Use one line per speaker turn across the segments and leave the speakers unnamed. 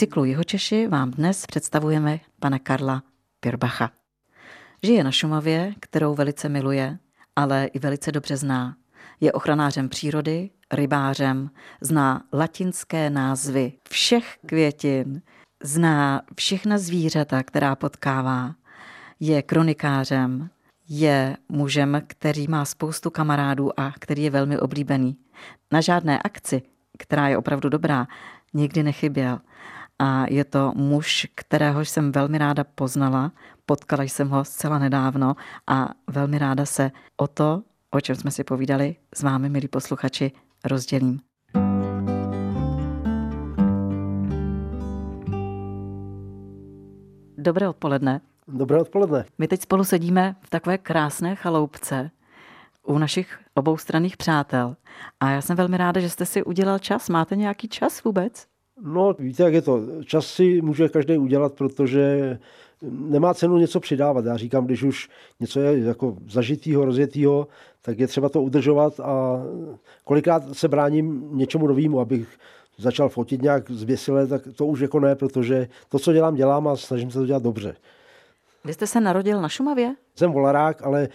cyklu Jihočeši vám dnes představujeme pana Karla Pirbacha. Žije na Šumavě, kterou velice miluje, ale i velice dobře zná. Je ochranářem přírody, rybářem, zná latinské názvy všech květin, zná všechna zvířata, která potkává, je kronikářem, je mužem, který má spoustu kamarádů a který je velmi oblíbený. Na žádné akci, která je opravdu dobrá, nikdy nechyběl. A je to muž, kterého jsem velmi ráda poznala. Potkala jsem ho zcela nedávno a velmi ráda se o to, o čem jsme si povídali, s vámi, milí posluchači, rozdělím. Dobré odpoledne.
Dobré odpoledne.
My teď spolu sedíme v takové krásné chaloupce u našich oboustranných přátel. A já jsem velmi ráda, že jste si udělal čas. Máte nějaký čas vůbec?
No, víte, jak je to. Čas si může každý udělat, protože nemá cenu něco přidávat. Já říkám, když už něco je jako zažitýho, rozjetýho, tak je třeba to udržovat a kolikrát se bráním něčemu novému, abych začal fotit nějak zvěsile, tak to už jako ne, protože to, co dělám, dělám a snažím se to dělat dobře.
Vy jste se narodil na Šumavě?
Jsem volarák, ale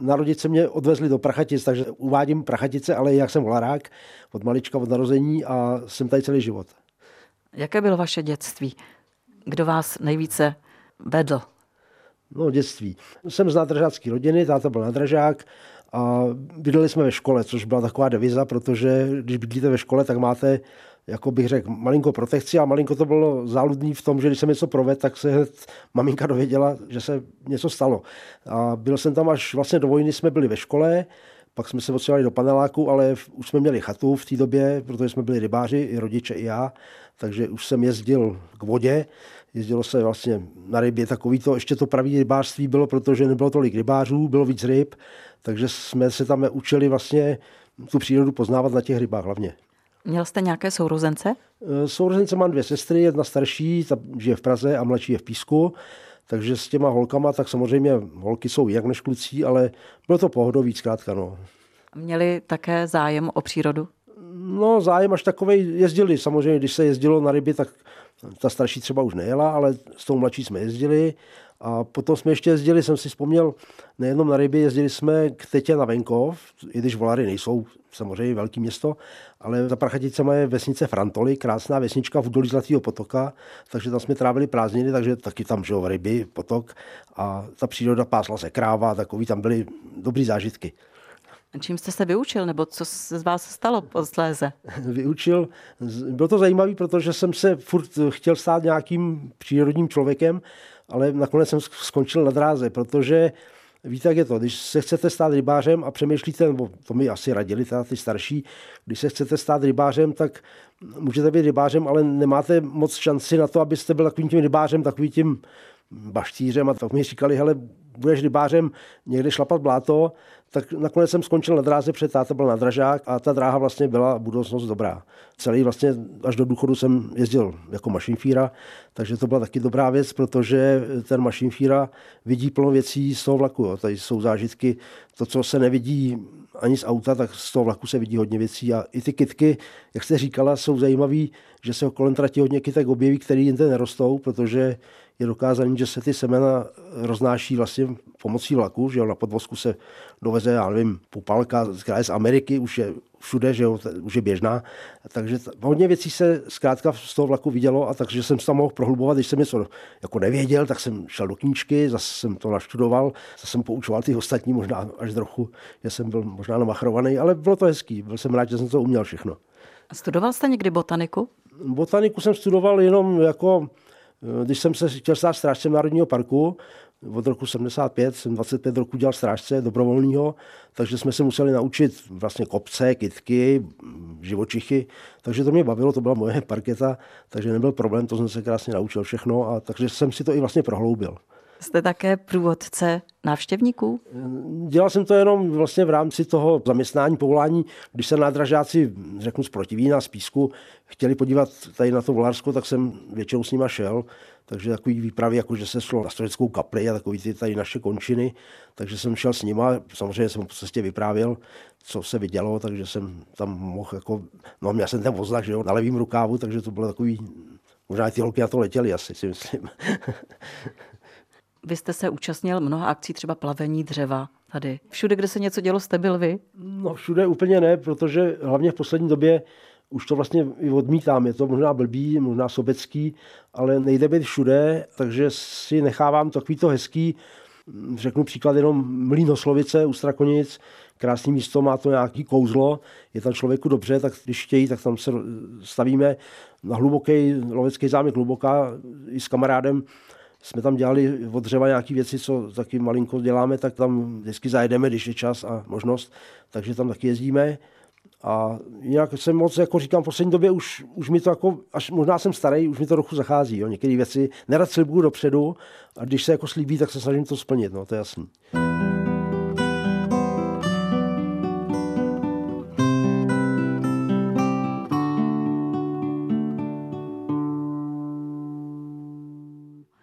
narodit se mě odvezli do Prachatic, takže uvádím Prachatice, ale jak jsem volarák od malička, od narození a jsem tady celý život.
Jaké bylo vaše dětství? Kdo vás nejvíce vedl?
No, dětství. Jsem z nádražácké rodiny, táta byl nádražák a bydleli jsme ve škole, což byla taková deviza, protože když bydlíte ve škole, tak máte jako bych řekl, malinko protekci a malinko to bylo záludný v tom, že když jsem něco provedl, tak se hned maminka dověděla, že se něco stalo. A byl jsem tam až vlastně do vojny jsme byli ve škole, pak jsme se odstěhovali do paneláku, ale už jsme měli chatu v té době, protože jsme byli rybáři, i rodiče, i já, takže už jsem jezdil k vodě, jezdilo se vlastně na rybě, takový to, ještě to pravý rybářství bylo, protože nebylo tolik rybářů, bylo víc ryb, takže jsme se tam učili vlastně tu přírodu poznávat na těch rybách hlavně.
Měl jste nějaké sourozence?
Eh, sourozence mám dvě sestry, jedna starší, ta žije v Praze a mladší je v Písku. Takže s těma holkama, tak samozřejmě holky jsou jak než kluci, ale bylo to pohodový zkrátka. No.
Měli také zájem o přírodu?
No zájem až takový jezdili. Samozřejmě, když se jezdilo na ryby, tak ta starší třeba už nejela, ale s tou mladší jsme jezdili. A potom jsme ještě jezdili, jsem si vzpomněl, nejenom na ryby, jezdili jsme k tetě na venkov, i když Volary nejsou samozřejmě velké město, ale za Prachaticema je vesnice Frantoli, krásná vesnička v údolí Zlatého potoka, takže tam jsme trávili prázdniny, takže taky tam žil ryby, potok a ta příroda pásla se kráva, takový tam byly dobrý zážitky.
Čím jste se vyučil, nebo co se z vás stalo posléze?
vyučil, bylo to zajímavé, protože jsem se furt chtěl stát nějakým přírodním člověkem, ale nakonec jsem skončil na dráze, protože Víte, jak je to, když se chcete stát rybářem a přemýšlíte, nebo to mi asi radili teda ty starší, když se chcete stát rybářem, tak můžete být rybářem, ale nemáte moc šanci na to, abyste byl takovým tím rybářem, takovým tím baštířem a tak mi říkali, hele, budeš rybářem někde šlapat bláto, tak nakonec jsem skončil na dráze, protože táta byl na dražák a ta dráha vlastně byla budoucnost dobrá. Celý vlastně až do důchodu jsem jezdil jako mašinfíra, takže to byla taky dobrá věc, protože ten mašinfíra vidí plno věcí z toho vlaku. Jo. Tady jsou zážitky, to, co se nevidí ani z auta, tak z toho vlaku se vidí hodně věcí. A i ty kytky, jak jste říkala, jsou zajímavé, že se kolem trati hodně kytek objeví, které jinde nerostou, protože je dokázané, že se ty semena roznáší vlastně pomocí vlaku, že na podvozku se doveze, já nevím, pupalka, která z Ameriky, už je všude, že jo, už je běžná. Takže hodně věcí se zkrátka z toho vlaku vidělo a takže jsem se tam mohl prohlubovat, když jsem něco jako nevěděl, tak jsem šel do knížky, zase jsem to naštudoval, zase jsem poučoval ty ostatní, možná až trochu, že jsem byl možná namachrovaný, ale bylo to hezký, byl jsem rád, že jsem to uměl všechno.
Studoval jste někdy botaniku?
Botaniku jsem studoval jenom jako Eh, když jsem se chtěl stát strážcem Národního parku, od roku 75 jsem 25 roku dělal strážce dobrovolného, takže jsme se museli naučit vlastně kopce, kitky, živočichy, takže to mě bavilo, to byla moje parketa, takže nebyl problém, to jsem se krásně naučil všechno a takže jsem si to i vlastně prohloubil.
Jste také průvodce návštěvníků?
Dělal jsem to jenom vlastně v rámci toho zaměstnání, povolání, když se nádražáci, řeknu z Protivína, z Písku, chtěli podívat tady na to Volarsko, tak jsem většinou s nima šel. Takže takový výpravy, jako že se šlo na stolickou kapli a takový ty tady naše končiny, takže jsem šel s nima, samozřejmě jsem po cestě vyprávěl, co se vidělo, takže jsem tam mohl jako, no měl jsem ten vozlak, že jo, na levým rukávu, takže to bylo takový Možná ty holky na to letěly asi, si myslím.
Vy jste se účastnil mnoha akcí, třeba plavení dřeva tady. Všude, kde se něco dělo, jste byl vy?
No všude úplně ne, protože hlavně v poslední době už to vlastně odmítám. Je to možná blbý, možná sobecký, ale nejde být všude, takže si nechávám takový to hezký, řeknu příklad jenom Mlínoslovice u Strakonic, krásný místo, má to nějaký kouzlo, je tam člověku dobře, tak když chtějí, tak tam se stavíme na hluboký lovecký zámek hluboká i s kamarádem jsme tam dělali od dřeva nějaké věci, co taky malinko děláme, tak tam vždycky zajedeme, když je čas a možnost, takže tam taky jezdíme. A jinak jsem moc, jako říkám, v poslední době už, už mi to jako, až možná jsem starý, už mi to trochu zachází. Jo. Některé věci nerad slibuju dopředu a když se jako slíbí, tak se snažím to splnit, no, to je jasný.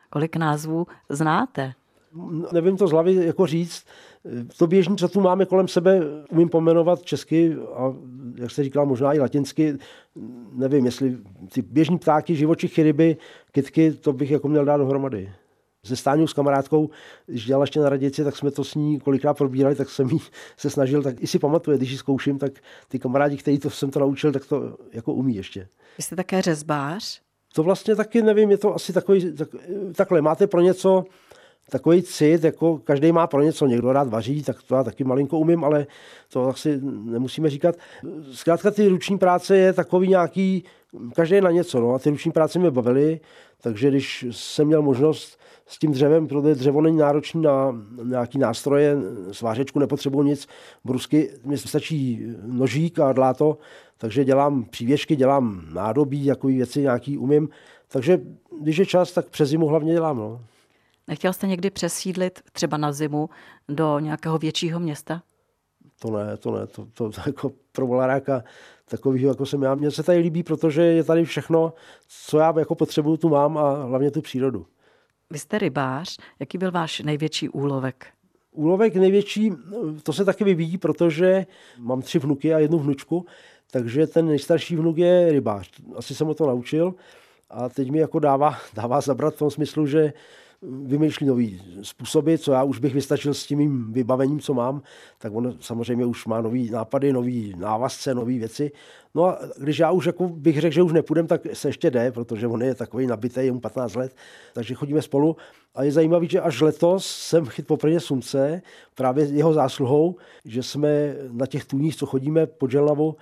Kolik názvů znáte?
Nevím to z hlavy jako říct. To běžný, co tu máme kolem sebe, umím pomenovat česky a jak se říká, možná i latinsky. Nevím, jestli ty běžní ptáky, živočichy, ryby, kytky, to bych jako měl dát dohromady. Se Stáňou s kamarádkou, když dělala ještě na radici, tak jsme to s ní kolikrát probírali, tak jsem jí se snažil, tak i si pamatuje, když ji zkouším, tak ty kamarádi, který to jsem to naučil, tak to jako umí ještě.
Vy jste také řezbář?
To vlastně taky nevím, je to asi takový, tak, takhle, máte pro něco takový cit, jako každý má pro něco, někdo rád vaří, tak to já taky malinko umím, ale to asi nemusíme říkat. Zkrátka ty ruční práce je takový nějaký, každý na něco, no a ty ruční práce mě bavily, takže když jsem měl možnost s tím dřevem, protože dřevo není náročný na nějaký nástroje, svářečku nepotřebuji nic, brusky, mi stačí nožík a dláto, takže dělám přívěšky, dělám nádobí, takové věci nějaký umím. Takže když je čas, tak přes zimu hlavně dělám. No.
Nechtěl jste někdy přesídlit třeba na zimu do nějakého většího města?
To ne, to ne, to, to, to jako pro Volaráka takového, jako jsem já. Mně se tady líbí, protože je tady všechno, co já jako potřebuju, tu mám a hlavně tu přírodu.
Vy jste rybář. Jaký byl váš největší úlovek?
Úlovek největší, to se taky vyvíjí, protože mám tři vnuky a jednu vnučku, takže ten nejstarší vnuk je rybář. Asi jsem ho to naučil a teď mi jako dává, dává zabrat v tom smyslu, že vymýšlí nový způsoby, co já už bych vystačil s tím mým vybavením, co mám, tak on samozřejmě už má nový nápady, nový návazce, nové věci. No a když já už jako bych řekl, že už nepůjdem, tak se ještě jde, protože on je takový nabitý, je mu 15 let, takže chodíme spolu. A je zajímavé, že až letos jsem chyt poprvé sumce, právě jeho zásluhou, že jsme na těch tůních, co chodíme pod Želnavou,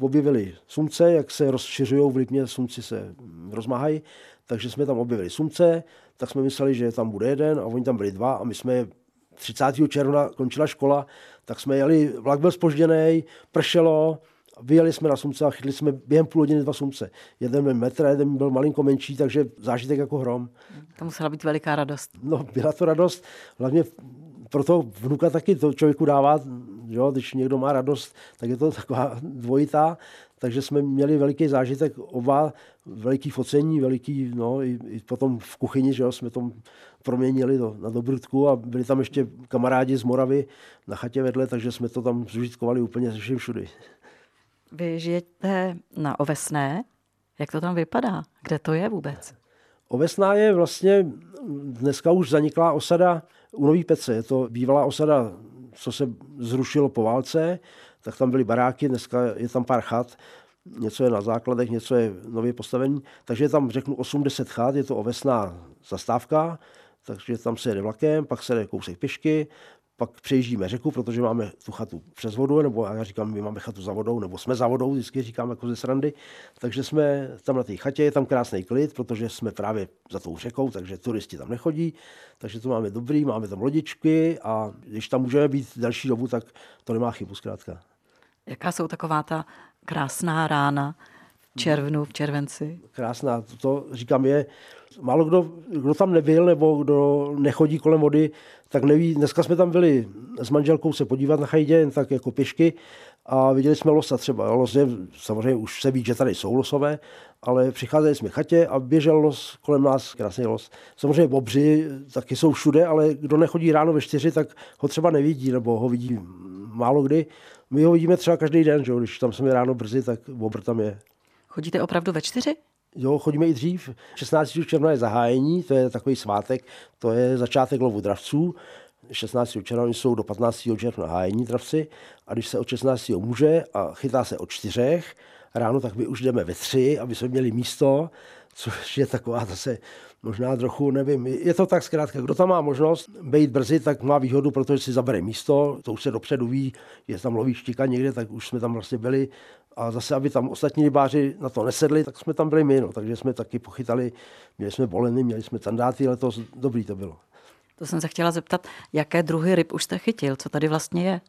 objevili sumce, jak se rozšiřují v Lipně, sumci se rozmáhají, takže jsme tam objevili sumce, tak jsme mysleli, že tam bude jeden a oni tam byli dva a my jsme 30. června končila škola, tak jsme jeli, vlak byl spožděný, pršelo, vyjeli jsme na sumce a chytli jsme během půl hodiny dva sumce. Jeden byl metr, jeden byl malinko menší, takže zážitek jako hrom.
To musela být veliká radost.
No, byla to radost, hlavně pro toho vnuka taky to člověku dává, jo, když někdo má radost, tak je to taková dvojitá, takže jsme měli veliký zážitek oba, veliký focení, veliký, no, i, i potom v kuchyni, že jo, jsme to proměnili do, na Dobrutku a byli tam ještě kamarádi z Moravy na chatě vedle, takže jsme to tam zužitkovali úplně se všem všudy.
Vy žijete na Ovesné, jak to tam vypadá? Kde to je vůbec?
Ovesná je vlastně dneska už zaniklá osada u Nový Pece. Je to bývalá osada, co se zrušilo po válce, tak tam byly baráky, dneska je tam pár chat, něco je na základech, něco je nově postavený, takže je tam řeknu 80 chat, je to ovesná zastávka, takže tam se jede vlakem, pak se jde kousek pěšky, pak přejíždíme řeku, protože máme tu chatu přes vodu, nebo já říkám, my máme chatu za vodou, nebo jsme za vodou, vždycky říkám jako ze srandy. Takže jsme tam na té chatě, je tam krásný klid, protože jsme právě za tou řekou, takže turisti tam nechodí, takže to máme dobrý, máme tam lodičky a když tam můžeme být další dobu, tak to nemá chybu zkrátka.
Jaká jsou taková ta krásná rána v červnu, v červenci?
Krásná, to, to říkám je, málo kdo, kdo tam nebyl nebo kdo nechodí kolem vody, tak neví. Dneska jsme tam byli s manželkou se podívat na chajdě, jen tak jako pěšky a viděli jsme losa třeba. Los je, samozřejmě už se ví, že tady jsou losové, ale přicházeli jsme chatě a běžel los kolem nás, krásný los. Samozřejmě bobři taky jsou všude, ale kdo nechodí ráno ve čtyři, tak ho třeba nevidí, nebo ho vidí málo kdy. My ho vidíme třeba každý den, že? když tam jsme ráno brzy, tak bobr tam je.
Chodíte opravdu ve čtyři?
Jo, chodíme i dřív. 16. června je zahájení, to je takový svátek, to je začátek lovu dravců. 16. června jsou do 15. června hájení dravci a když se od 16. může a chytá se od čtyřech ráno, tak my už jdeme ve tři, aby jsme měli místo, což je taková zase možná trochu, nevím, je to tak zkrátka, kdo tam má možnost být brzy, tak má výhodu, protože si zabere místo, to už se dopředu ví, je tam loví štika někde, tak už jsme tam vlastně byli a zase, aby tam ostatní rybáři na to nesedli, tak jsme tam byli my, no. takže jsme taky pochytali, měli jsme boleny, měli jsme tandáty, letos dobrý to bylo.
To jsem se chtěla zeptat, jaké druhy ryb už jste chytil, co tady vlastně je?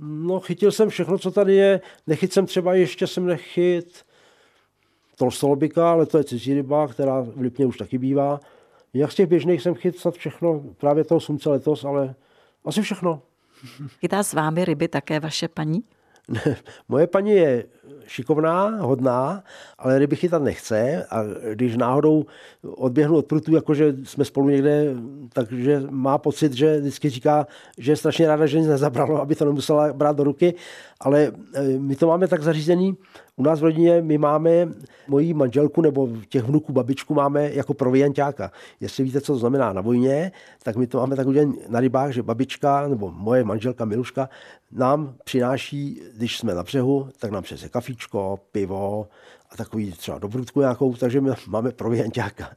No, chytil jsem všechno, co tady je. Nechyt jsem třeba, ještě jsem nechyt tolstolbika, ale to je cizí ryba, která v Lipně už taky bývá. Jak z těch běžných jsem chyt snad všechno, právě toho sumce letos, ale asi všechno.
Chytá s vámi ryby také vaše paní?
Moje paní je šikovná, hodná, ale ryby chytat nechce. A když náhodou odběhnu od prutu, jakože jsme spolu někde, takže má pocit, že vždycky říká, že je strašně ráda, že nic nezabralo, aby to nemusela brát do ruky, ale eh, my to máme tak zařízený, u nás v rodině my máme moji manželku nebo těch vnuků babičku máme jako proviantáka. Jestli víte, co to znamená na vojně, tak my to máme tak udělat na rybách, že babička nebo moje manželka Miluška nám přináší, když jsme na břehu, tak nám přese kafíčko, pivo a takový třeba dobrutku nějakou, takže my máme proviantáka.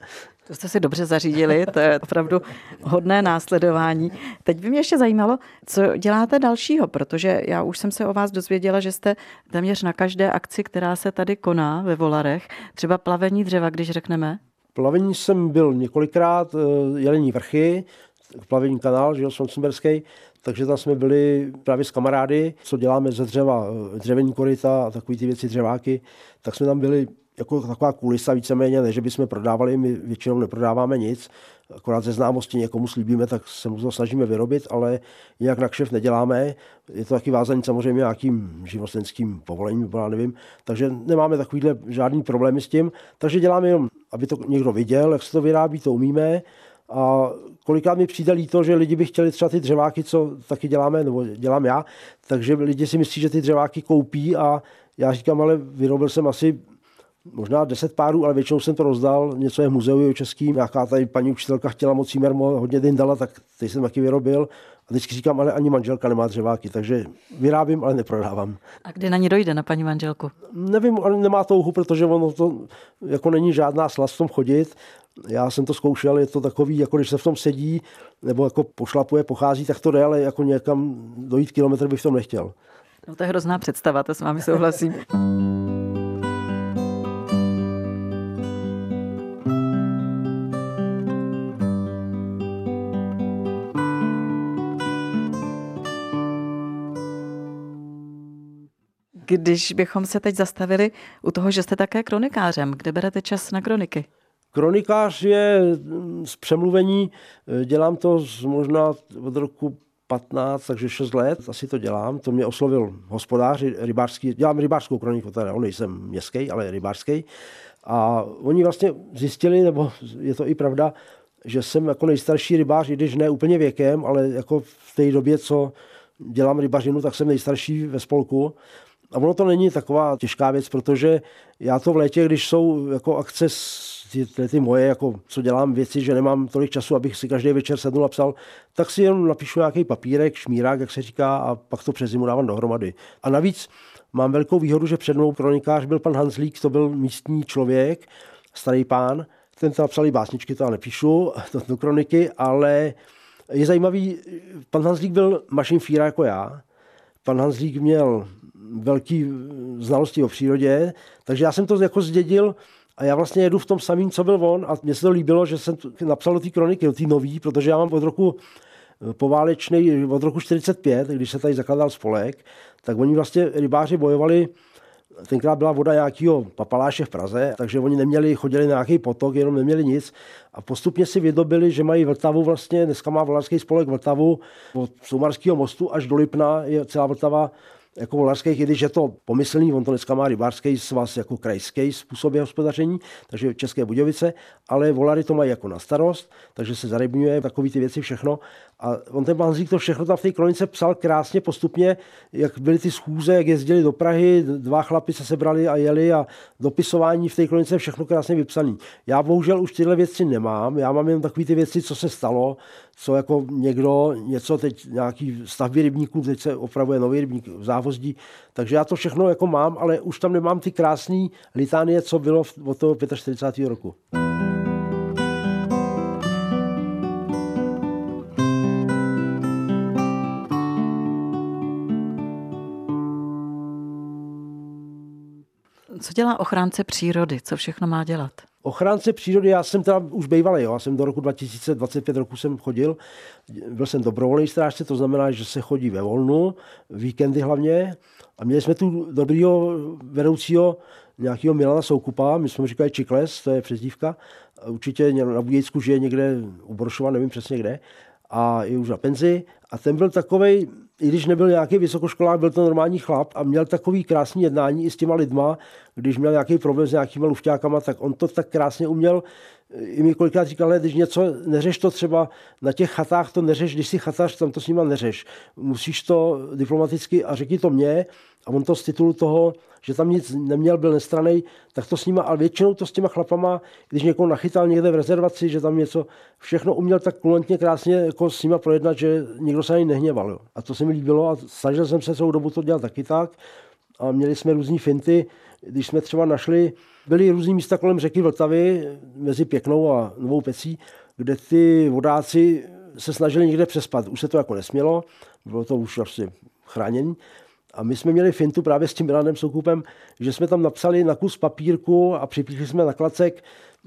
To jste si dobře zařídili, to je opravdu hodné následování. Teď by mě ještě zajímalo, co děláte dalšího, protože já už jsem se o vás dozvěděla, že jste téměř na každé akci, která se tady koná ve Volarech, třeba plavení dřeva, když řekneme.
Plavení jsem byl několikrát, eh, Jelení vrchy, plavení kanál, že jo, takže tam jsme byli právě s kamarády, co děláme ze dřeva, eh, dřevení koryta a takové ty věci dřeváky, tak jsme tam byli jako taková kulisa víceméně, ne, že bychom prodávali, my většinou neprodáváme nic, akorát ze známosti někomu slíbíme, tak se mu to snažíme vyrobit, ale jinak na kšef neděláme. Je to taky vázaný samozřejmě nějakým živnostenským povolením, nebo nevím, takže nemáme takovýhle žádný problémy s tím, takže děláme jenom, aby to někdo viděl, jak se to vyrábí, to umíme, a kolikrát mi přijde líto, že lidi by chtěli třeba ty dřeváky, co taky děláme, nebo dělám já, takže lidi si myslí, že ty dřeváky koupí a já říkám, ale vyrobil jsem asi možná deset párů, ale většinou jsem to rozdal. Něco je v muzeu českým, nějaká tady paní učitelka chtěla moc mermo, hodně din dala, tak teď jsem taky vyrobil. A teď říkám, ale ani manželka nemá dřeváky, takže vyrábím, ale neprodávám.
A kdy na ní dojde, na paní manželku?
Nevím, ale nemá touhu, protože ono to jako není žádná slast v tom chodit. Já jsem to zkoušel, je to takový, jako když se v tom sedí, nebo jako pošlapuje, pochází, tak to jde, ale jako někam dojít kilometr bych v tom nechtěl.
No to je hrozná představa, to s vámi souhlasím. Když bychom se teď zastavili u toho, že jste také kronikářem, kde berete čas na kroniky?
Kronikář je mm, z přemluvení, e, dělám to z možná od roku 15, takže 6 let asi to dělám. To mě oslovil hospodář rybářský, dělám rybářskou kroniku, teda on nejsem městský, ale rybářský. A oni vlastně zjistili, nebo je to i pravda, že jsem jako nejstarší rybář, i když ne úplně věkem, ale jako v té době, co dělám rybařinu, tak jsem nejstarší ve spolku. A ono to není taková těžká věc, protože já to v létě, když jsou jako akce ty, ty, moje, jako co dělám věci, že nemám tolik času, abych si každý večer sednul a psal, tak si jenom napíšu nějaký papírek, šmírák, jak se říká, a pak to přes zimu dávám dohromady. A navíc mám velkou výhodu, že před mnou kronikář byl pan Hanslík, to byl místní člověk, starý pán, ten tam napsal i básničky, to já nepíšu, to, do kroniky, ale je zajímavý, pan Hanslík byl mašinfíra jako já, pan Hanslík měl velký znalosti o přírodě, takže já jsem to jako zdědil a já vlastně jedu v tom samém, co byl on a mně se to líbilo, že jsem napsal do té kroniky, do té nový, protože já mám od roku eh, poválečný, od roku 45, když se tady zakladal spolek, tak oni vlastně rybáři bojovali tenkrát byla voda nějakého papaláše v Praze, takže oni neměli, chodili na nějaký potok, jenom neměli nic a postupně si vydobili, že mají Vltavu vlastně, dneska má volarský spolek Vltavu od Soumarského mostu až do Lipna je celá Vltava jako volarských, i když je to pomyslný, on to dneska má rybářský svaz jako krajský způsob hospodaření, takže České Budějovice, ale volary to mají jako na starost, takže se zarybňuje takový ty věci všechno. A on ten Banzík to všechno tam v té kronice psal krásně postupně, jak byly ty schůze, jak jezdili do Prahy, dva chlapi se sebrali a jeli a dopisování v té kronice všechno krásně vypsaný. Já bohužel už tyhle věci nemám, já mám jen takové ty věci, co se stalo, co jako někdo, něco teď, nějaký stavby rybníků, teď se opravuje nový rybník v závozdí, takže já to všechno jako mám, ale už tam nemám ty krásné litánie, co bylo od toho 45. roku.
Co dělá ochránce přírody? Co všechno má dělat?
Ochránce přírody, já jsem teda už bývalý, jo. já jsem do roku 2025 roku jsem chodil, byl jsem dobrovolný strážce, to znamená, že se chodí ve volnu, víkendy hlavně, a měli jsme tu dobrýho vedoucího nějakého Milana Soukupa, my jsme mu říkali Čikles, to je přezdívka, určitě na Budějsku žije někde u Boršova, nevím přesně kde, a je už na penzi. A ten byl takový, i když nebyl nějaký vysokoškolák, byl to normální chlap a měl takový krásný jednání i s těma lidma, když měl nějaký problém s nějakýma lufťákama, tak on to tak krásně uměl. I mi kolikrát říkal, když něco neřeš to třeba na těch chatách, to neřeš, když si chatař, tam to s nima neřeš. Musíš to diplomaticky a řekni to mě a on to z titulu toho, že tam nic neměl, byl nestranej, tak to s nima, ale většinou to s těma chlapama, když někoho nachytal někde v rezervaci, že tam něco, všechno uměl tak kulantně krásně jako s nima projednat, že nikdo se ani nehněval. Jo. A to se mi líbilo a snažil jsem se celou dobu to dělat taky tak. A měli jsme různé finty, když jsme třeba našli, byly různý místa kolem řeky Vltavy, mezi Pěknou a Novou Pecí, kde ty vodáci se snažili někde přespat. Už se to jako nesmělo, bylo to už vlastně chránění. A my jsme měli fintu právě s tím Milanem Soukupem, že jsme tam napsali na kus papírku a připíchli jsme na klacek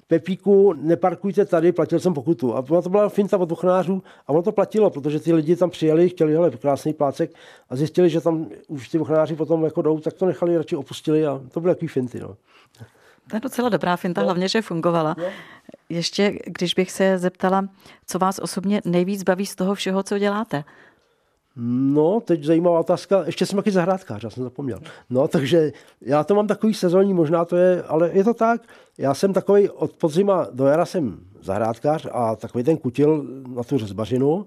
Pepíku, neparkujte tady, platil jsem pokutu. A to byla finta od ochranářů a ono to platilo, protože ty lidi tam přijeli, chtěli hele, krásný plácek a zjistili, že tam už ty ochranáři potom jako jdou, tak to nechali, radši opustili a to byly takový finty. No.
To je docela dobrá finta, no. hlavně, že fungovala. No. Ještě, když bych se zeptala, co vás osobně nejvíc baví z toho všeho, co děláte?
No, teď zajímavá otázka. Ještě jsem taky zahrádkář, já jsem zapomněl. No, takže já to mám takový sezónní, možná to je, ale je to tak. Já jsem takový od podzima do jara jsem zahrádkář a takový ten kutil na tu řezbařinu.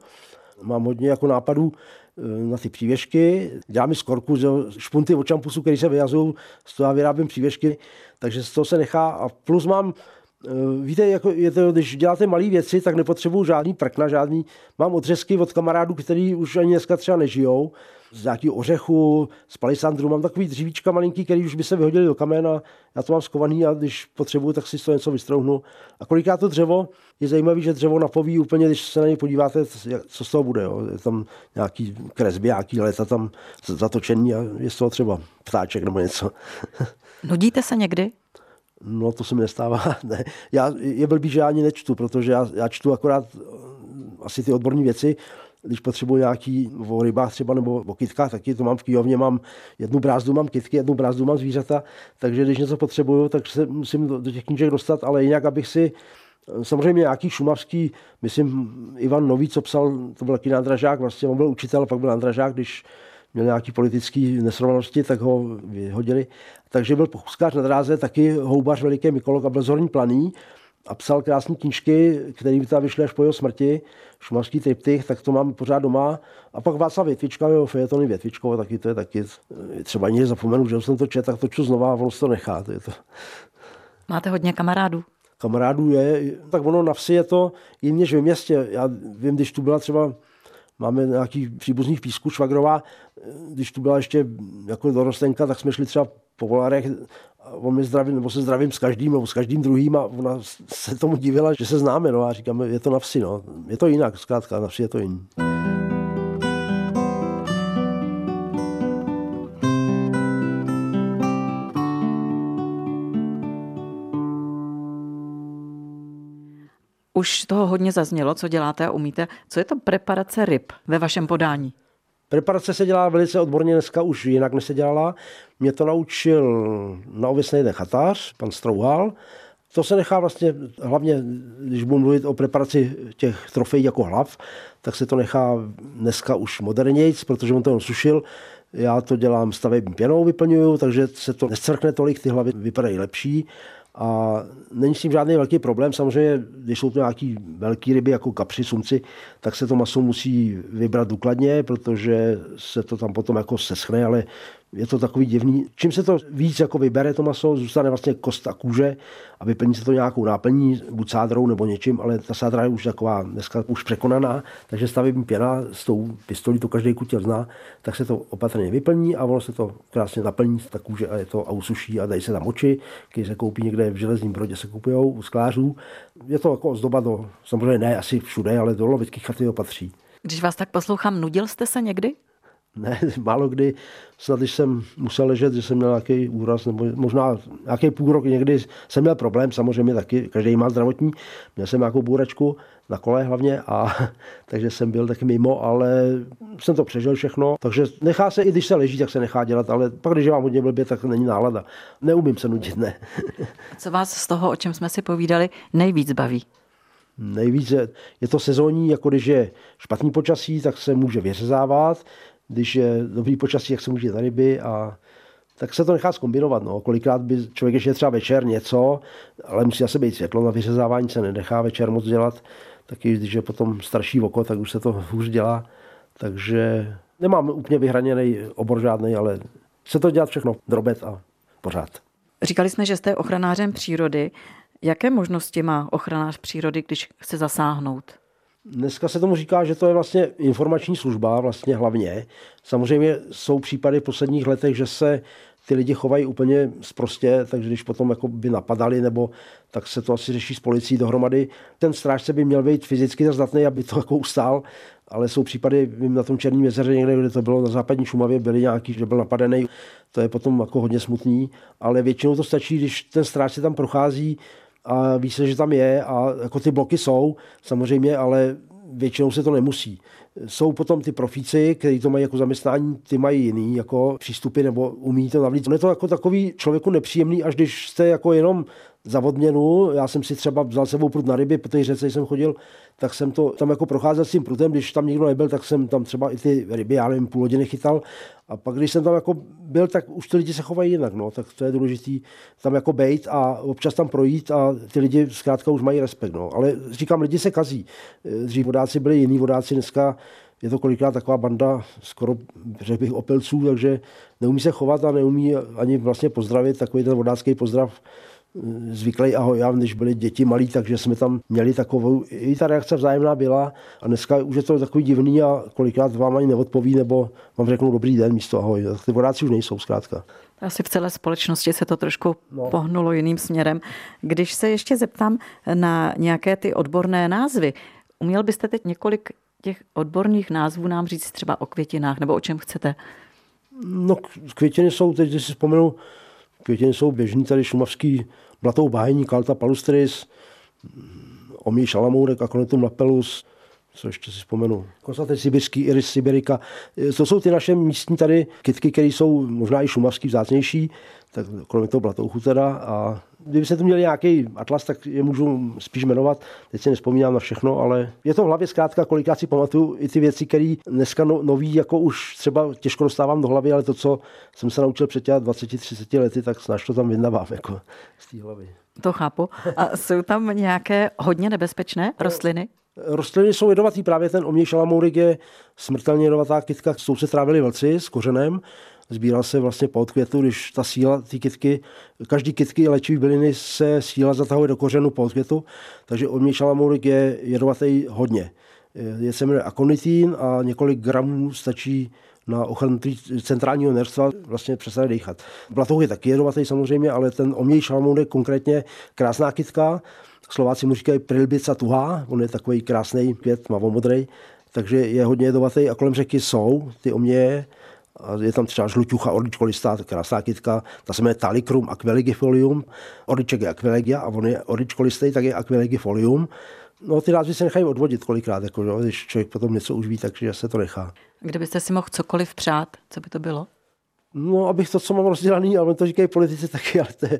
Mám hodně jako nápadů eh, na ty přívěšky. Dělám mi z korku, špunty od čampusu, které se vyjazují, z toho já vyrábím přívěšky, takže z toho se nechá. A plus mám víte, jako je to, když děláte malé věci, tak nepotřebuju žádný prkna, žádný. Mám odřezky od kamarádů, kteří už ani dneska třeba nežijou. Z nějakého ořechu, z palisandru. Mám takový dřívíčka malinký, který už by se vyhodili do kamena. Já to mám skovaný a když potřebuju, tak si to něco vystrouhnu. A kolikrát to dřevo, je zajímavé, že dřevo napoví úplně, když se na něj podíváte, co z toho bude. Jo. Je tam nějaký kresby, nějaký leta tam zatočení a je z toho třeba ptáček nebo něco.
Nudíte se někdy?
No to se mi nestává. Ne. Já, je blbý, že já ani nečtu, protože já, já čtu akorát eh, asi ty odborné věci, když potřebuji nějaký o rybách třeba nebo o kytkách, taky to mám v knihovně, mám jednu brázdu, mám kytky, jednu brázdu mám zvířata, takže když něco potřebuju, tak se musím do, do těch knížek dostat, ale jinak, abych si eh, Samozřejmě nějaký šumavský, myslím, Ivan Nový, co psal, to byl taky nádražák, vlastně on byl učitel, pak byl nádražák, když měl nějaký politický nesrovnalosti, tak ho vyhodili. Takže byl pochůzkář na dráze, taky houbař, veliký mykolog a byl zorní planý a psal krásné knížky, které by tam vyšly až po jeho smrti, šumarský triptych, tak to mám pořád doma. A pak Václav Větvička, jeho fejetony Větvičkova, taky to je taky, třeba ani zapomenu, že jsem to četl, tak to čtu znova a ono se to nechá. To je to.
Máte hodně kamarádů?
Kamarádů je, tak ono na vsi je to jiný než ve městě. Já vím, když tu byla třeba máme nějaký příbuzných písku švagrová, když tu byla ještě jako dorostenka, tak jsme šli třeba po volarech on mi zdraví, nebo se zdravím s každým, nebo s každým druhým a ona se tomu divila, že se známe, no a říkáme, je to na vsi, no. Je to jinak, zkrátka, na vsi je to jiný.
Už toho hodně zaznělo, co děláte a umíte. Co je to preparace ryb ve vašem podání?
Preparace se dělá velice odborně, dneska už jinak než se dělala. Mě to naučil na ověsný jeden chatář, pan Strouhal, To se nechá vlastně, hlavně když budu mluvit o preparaci těch trofejí jako hlav, tak se to nechá dneska už modernějc, protože on to sušil. Já to dělám stavební pěnou, vyplňuju, takže se to nescvrkne tolik, ty hlavy vypadají lepší a není s tím žádný velký problém. Samozřejmě, když jsou to nějaký velké ryby, jako kapři, sumci, tak se to maso musí vybrat důkladně, protože se to tam potom jako seschne, ale je to takový divný. Čím se to víc jako vybere to maso, zůstane vlastně kost a kůže a vyplní se to nějakou náplní, buď sádrou nebo něčím, ale ta sádra je už taková dneska už překonaná, takže stavební pěna s tou pistolí, to každý kutil zná, tak se to opatrně vyplní a ono se to krásně naplní, ta kůže a je to a usuší a dají se tam oči, když se koupí někde v železním brodě, se kupují u sklářů. Je to jako ozdoba do, samozřejmě ne asi všude, ale do lovický chaty to patří.
Když vás tak poslouchám, nudil jste se někdy?
Ne, málo kdy, snad když jsem musel ležet, že jsem měl nějaký úraz, nebo možná nějaký půl rok někdy jsem měl problém, samozřejmě taky, každý má zdravotní, měl jsem nějakou bůračku na kole hlavně, a takže jsem byl taky mimo, ale jsem to přežil všechno, takže nechá se, i když se leží, tak se nechá dělat, ale pak, když vám hodně blbě, tak není nálada. Neumím se nudit, ne.
Co vás z toho, o čem jsme si povídali, nejvíc baví?
Nejvíce je to sezónní, jako když je špatný počasí, tak se může vyřezávat, když je dobrý počasí, jak se může na ryby a tak se to nechá zkombinovat. No. Kolikrát by člověk ještě třeba večer něco, ale musí zase být světlo, na vyřezávání se nenechá večer moc dělat, taky když je potom starší oko, tak už se to hůř dělá. Takže nemám úplně vyhraněný obor žádný, ale se to dělat všechno drobet a pořád.
Říkali jsme, že jste ochranářem přírody. Jaké možnosti má ochranář přírody, když chce zasáhnout?
Dneska se tomu říká, že to je vlastně informační služba, vlastně hlavně. Samozřejmě jsou případy v posledních letech, že se ty lidi chovají úplně sprostě, takže když potom jako by napadali, nebo tak se to asi řeší s policií dohromady. Ten strážce by měl být fyzicky zdatný, aby to jako ustál, ale jsou případy, vím na tom Černém jezeře někde, kde to bylo na západní Šumavě, byli nějaký, že byl napadený, to je potom jako hodně smutný, ale většinou to stačí, když ten strážce tam prochází, a ví se, že tam je a jako ty bloky jsou samozřejmě, ale většinou se to nemusí. Jsou potom ty profíci, kteří to mají jako zaměstnání, ty mají jiný jako přístupy nebo umí to navlít. je to jako takový člověku nepříjemný, až když jste jako jenom za odměnu. Já jsem si třeba vzal sebou prut na ryby, protože řece jsem chodil, tak jsem to tam jako procházel s tím prutem, když tam nikdo nebyl, tak jsem tam třeba i ty ryby, já nevím, půl hodiny chytal. A pak, když jsem tam jako byl, tak už ty lidi se chovají jinak, no, tak to je důležité tam jako bejt a občas tam projít a ty lidi zkrátka už mají respekt, no. Ale říkám, lidi se kazí. Dřív vodáci byli jiní vodáci, dneska je to kolikrát taková banda skoro, řekl bych, opilců, takže neumí se chovat a neumí ani vlastně pozdravit, takový ten vodácký pozdrav zvyklý ahoj, já, když byli děti malí, takže jsme tam měli takovou, i ta reakce vzájemná byla a dneska už je to takový divný a kolikrát vám ani neodpoví, nebo vám řeknou dobrý den místo ahoj. Ty vodáci už nejsou zkrátka.
Asi v celé společnosti se to trošku no. pohnulo jiným směrem. Když se ještě zeptám na nějaké ty odborné názvy, uměl byste teď několik těch odborných názvů nám říct třeba o květinách nebo o čem chcete?
No květiny jsou, teď si vzpomenu, květiny jsou běžný, tady šumavský blatou bájení, Kalta palustris, Omí šalamourek, Aconitum lapellus, co ještě si vzpomenu. Kosatý sibirský, Iris sibirika. To jsou ty naše místní tady kytky, které jsou možná i šumavský vzácnější, tak kromě toho blatouchu teda. A kdyby se tu měli nějaký atlas, tak je můžu spíš jmenovat. Teď si nespomínám na všechno, ale je to v hlavě zkrátka, kolikrát si pamatuju i ty věci, které dneska no, nový, jako už třeba těžko dostávám do hlavy, ale to, co jsem se naučil před 20-30 lety, tak snaž to tam vyndávám jako z té hlavy.
To chápu. A jsou tam nějaké hodně nebezpečné rostliny?
Rostliny jsou jedovatý, právě ten oměj šalamourik je smrtelně jedovatá kytka, s tou se trávili vlci s kořenem, sbíral se vlastně po odkvětu, když ta síla ty kytky, každý kytky léčivý byliny se síla zatahuje do kořenu po odkvětu, takže oměj šalamourik je jedovatý hodně. Je se jmenuje akonitín a několik gramů stačí na ochranu centrálního nerstva vlastně přestane dýchat. Blatouch je taky jedovatý samozřejmě, ale ten oměj šalamourik konkrétně krásná kytka, Slováci mu říkají prilbica tuhá, on je takový krásný květ, modrý, takže je hodně jedovatý a kolem řeky jsou ty oměje, je tam třeba žluťucha orličkolistá, krásná kytka, ta se jmenuje Talicrum aquelegifolium, orliček je aquelegia a on je orličkolistý, tak je aquelegifolium. No ty názvy se nechají odvodit kolikrát, jako, jo, když člověk potom něco už ví, takže se to nechá.
Kdybyste si mohl cokoliv přát, co by to bylo?
No, abych to, co mám rozdělaný, ale to říkají politici taky, ale to, je,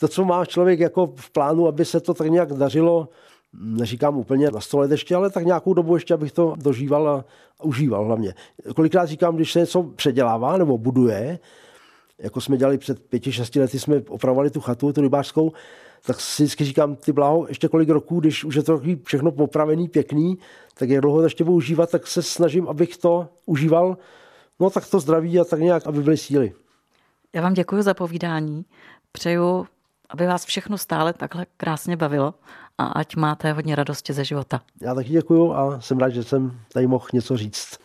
to, co má člověk jako v plánu, aby se to tak nějak dařilo, neříkám úplně na sto let ještě, ale tak nějakou dobu ještě, abych to dožíval a užíval hlavně. Kolikrát říkám, když se něco předělává nebo buduje, jako jsme dělali před pěti, šesti lety, jsme opravovali tu chatu, tu rybářskou, tak si vždycky říkám, ty bláho, ještě kolik roků, když už je to všechno popravený, pěkný, tak jak dlouho to ještě budu užívat, tak se snažím, abych to užíval, no tak to zdraví a tak nějak, aby byly síly.
Já vám děkuji za povídání. Přeju, aby vás všechno stále takhle krásně bavilo a ať máte hodně radosti ze života.
Já taky děkuji a jsem rád, že jsem tady mohl něco říct.